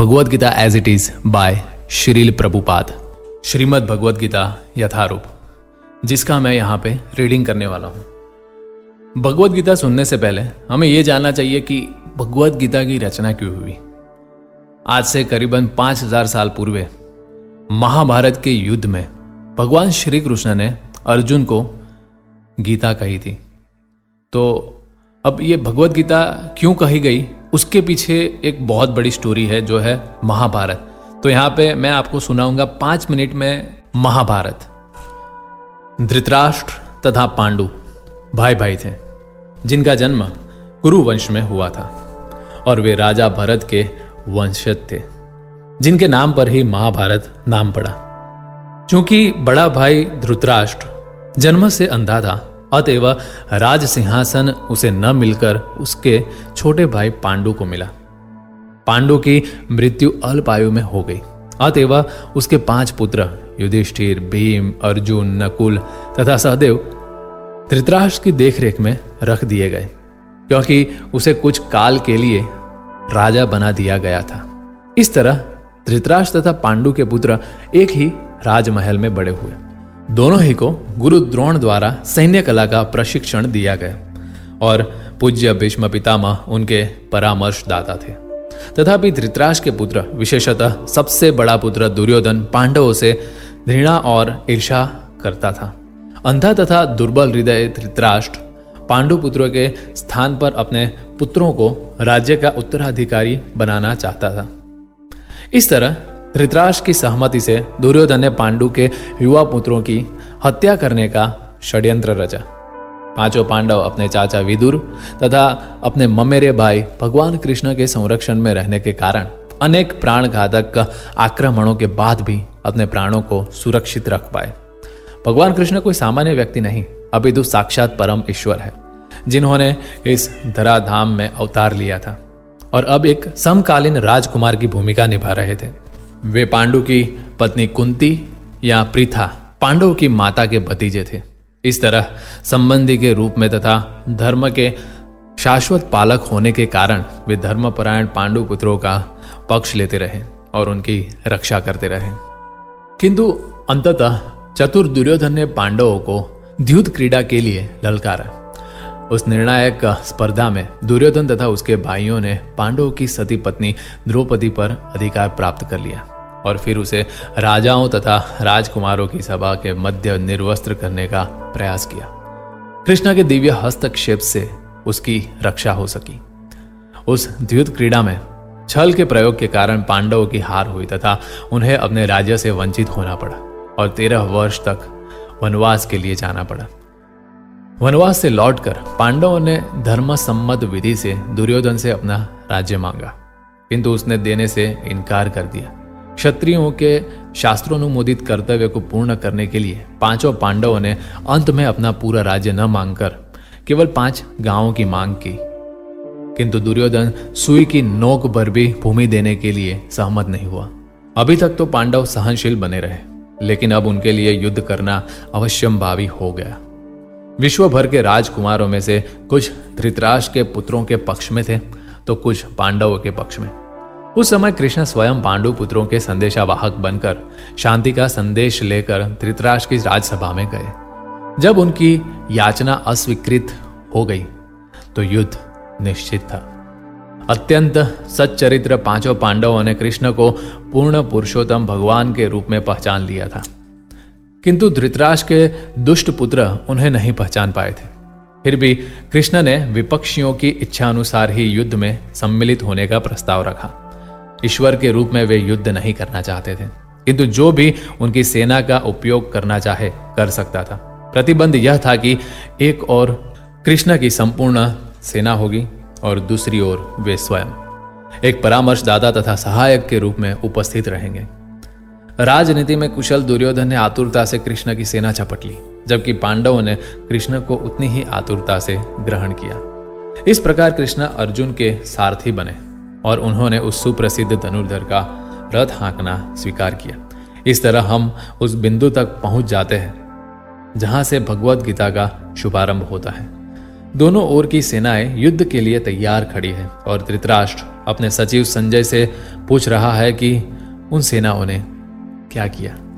Bhagavad Gita as it is by Srila Prabhupada. Srimad Bhagavad Gita Yatharup, जिसका मैं यहाँ पे रीडिंग करने वाला हूँ। भगवद गीता सुनने से पहले हमें यह जानना चाहिए कि भगवद गीता की रचना क्यों हुई। आज से करीबन पाँच हज़ार साल पूर्व महाभारत के युद्ध में भगवान श्री कृष्ण ने अर्जुन को गीता कही थी। तो अब ये भगवत गीता क्यों कही गई? उसके पीछे एक बहुत बड़ी स्टोरी है, जो है महाभारत। तो यहाँ पे मैं आपको सुनाऊँगा पाँच मिनट में महाभारत। धृतराष्ट्र तथा पांडु भाई भाई थे, जिनका जन्म कुरु वंश में हुआ था, और वे राजा भरत के वंशज थे, जिनके नाम पर ही महाभारत नाम पड़ा। क्योंकि बड़ा भाई धृतराष्ट्र जन्म से अंधा था अतएव राज सिंहासन उसे न मिलकर उसके छोटे भाई पांडु को मिला। पांडु की मृत्यु अल्प आयु में हो गई। अतएव उसके पाँच पुत्र, युधिष्ठिर, भीम, अर्जुन, नकुल तथा सहदेव धृतराष्ट्र की देखरेख में रख दिए गए, क्योंकि उसे कुछ काल के लिए राजा बना दिया गया था। इस तरह धृतराष्ट्र तथा पांडु के पुत्र एक ही राजमहल में बड़े हुए। दोनों ही को गुरु द्रोण द्वारा सैन्य कला का प्रशिक्षण दिया गया और पूज्य भीष्म पितामह उनके परामर्शदाता थे। तथापि धृतराज के पुत्र, विशेषतः सबसे बड़ा पुत्र दुर्योधन पांडवों से घृणा और ईर्षा करता था। अंधा तथा दुर्बल हृदय धृतराष्ट्र पांडु पुत्रों के स्थान पर अपने पुत्रों को राज्य का उत्तराधिकारी बनाना चाहता था। इस तरह धृतराष्ट्र की सहमति से दुर्योधन ने पांडु के युवा पुत्रों की हत्या करने का षड्यंत्र रचा। पाँचों पांडव अपने चाचा विदुर तथा अपने ममेरे भाई भगवान कृष्ण के संरक्षण में रहने के कारण अनेक प्राण घातक आक्रमणों के बाद भी अपने प्राणों को सुरक्षित रख पाए। भगवान कृष्ण कोई सामान्य व्यक्ति नहीं अभी तो साक्षात परम ईश्वर है, जिन्होंने इस धराधाम में अवतार लिया था और अब एक समकालीन राजकुमार की भूमिका निभा रहे थे। वे पांडु की पत्नी कुंती या प्रीथा पांडव की माता के भतीजे थे। इस तरह संबंधी के रूप में तथा धर्म के शाश्वत पालक होने के कारण वे धर्मपरायण पांडु पुत्रों का पक्ष लेते रहे और उनकी रक्षा करते रहे। किंतु अंततः चतुर दुर्योधन ने पांडवों को द्युत क्रीड़ा के लिए ललकारा। उस निर्णायक स्पर्धा में दुर्योधन तथा उसके भाइयों ने पांडवों की सती पत्नी द्रौपदी पर अधिकार प्राप्त कर लिया और फिर उसे राजाओं तथा राजकुमारों की सभा के मध्य निर्वस्त्र करने का प्रयास किया। कृष्णा के दिव्य हस्तक्षेप से उसकी रक्षा हो सकी। उस द्युत क्रीड़ा में छल के प्रयोग के कारण पांडवों की हार हुई तथा उन्हें अपने राज्य से वंचित होना पड़ा और तेरह वर्ष तक वनवास के लिए जाना पड़ा। वनवास से लौटकर पांडवों ने धर्म सम्मत विधि से दुर्योधन से अपना राज्य मांगा। किंतु उसने देने से इनकार कर दिया। क्षत्रियों के शास्त्रोनुमोदित कर्तव्य को पूर्ण करने के लिए पाँचों पांडवों ने अंत में अपना पूरा राज्य न मांगकर केवल पाँच गाँवों की मांग की। किंतु दुर्योधन सुई की नोक पर भी भूमि देने के लिए सहमत नहीं हुआ। अभी तक तो पांडव सहनशील बने रहे, लेकिन अब उनके लिए युद्ध करना अवश्यम भावी हो गया। विश्व भर के राजकुमारों में से कुछ धृतराज के पुत्रों के पक्ष में थे तो कुछ पांडवों के पक्ष में। उस समय कृष्ण स्वयं पांडु पुत्रों के संदेशावाहक बनकर शांति का संदेश लेकर धृतराज की राजसभा में गए। जब उनकी याचना अस्वीकृत हो गई तो युद्ध निश्चित था। अत्यंत सच्चरित्र पाँचों पांडवों ने कृष्ण को पूर्ण पुरुषोत्तम भगवान के रूप में पहचान लिया था। किंतु धृतराज के दुष्ट पुत्र उन्हें नहीं पहचान पाए थे। फिर भी कृष्ण ने विपक्षियों की इच्छा अनुसार ही युद्ध में सम्मिलित होने का प्रस्ताव रखा। ईश्वर के रूप में वे युद्ध नहीं करना चाहते थे। किंतु जो भी उनकी सेना का उपयोग करना चाहे, कर सकता था। प्रतिबंध यह था कि एक और कृष्ण की संपूर्ण सेना होगी और दूसरी ओर वे स्वयं। एक परामर्शदाता तथा सहायक के रूप में उपस्थित रहेंगे। राजनीति में कुशल दुर्योधन ने आतुरता से कृष्ण की सेना झपट ली, जबकि पांडवों ने कृष्ण को उतनी ही आतुरता से ग्रहण किया। इस प्रकार कृष्ण अर्जुन के सारथी बने और उन्होंने उस सुप्रसिद्ध धनुर्धर का रथ हाँकना स्वीकार किया। इस तरह हम उस बिंदु तक पहुँच जाते हैं, जहाँ से भगवत गीता का शुभारंभ होता है। दोनों ओर की सेनाएँ युद्ध के लिए तैयार खड़ी है और धृतराष्ट्र अपने सचिव संजय से पूछ रहा है कि उन सेनाओं ने क्या किया?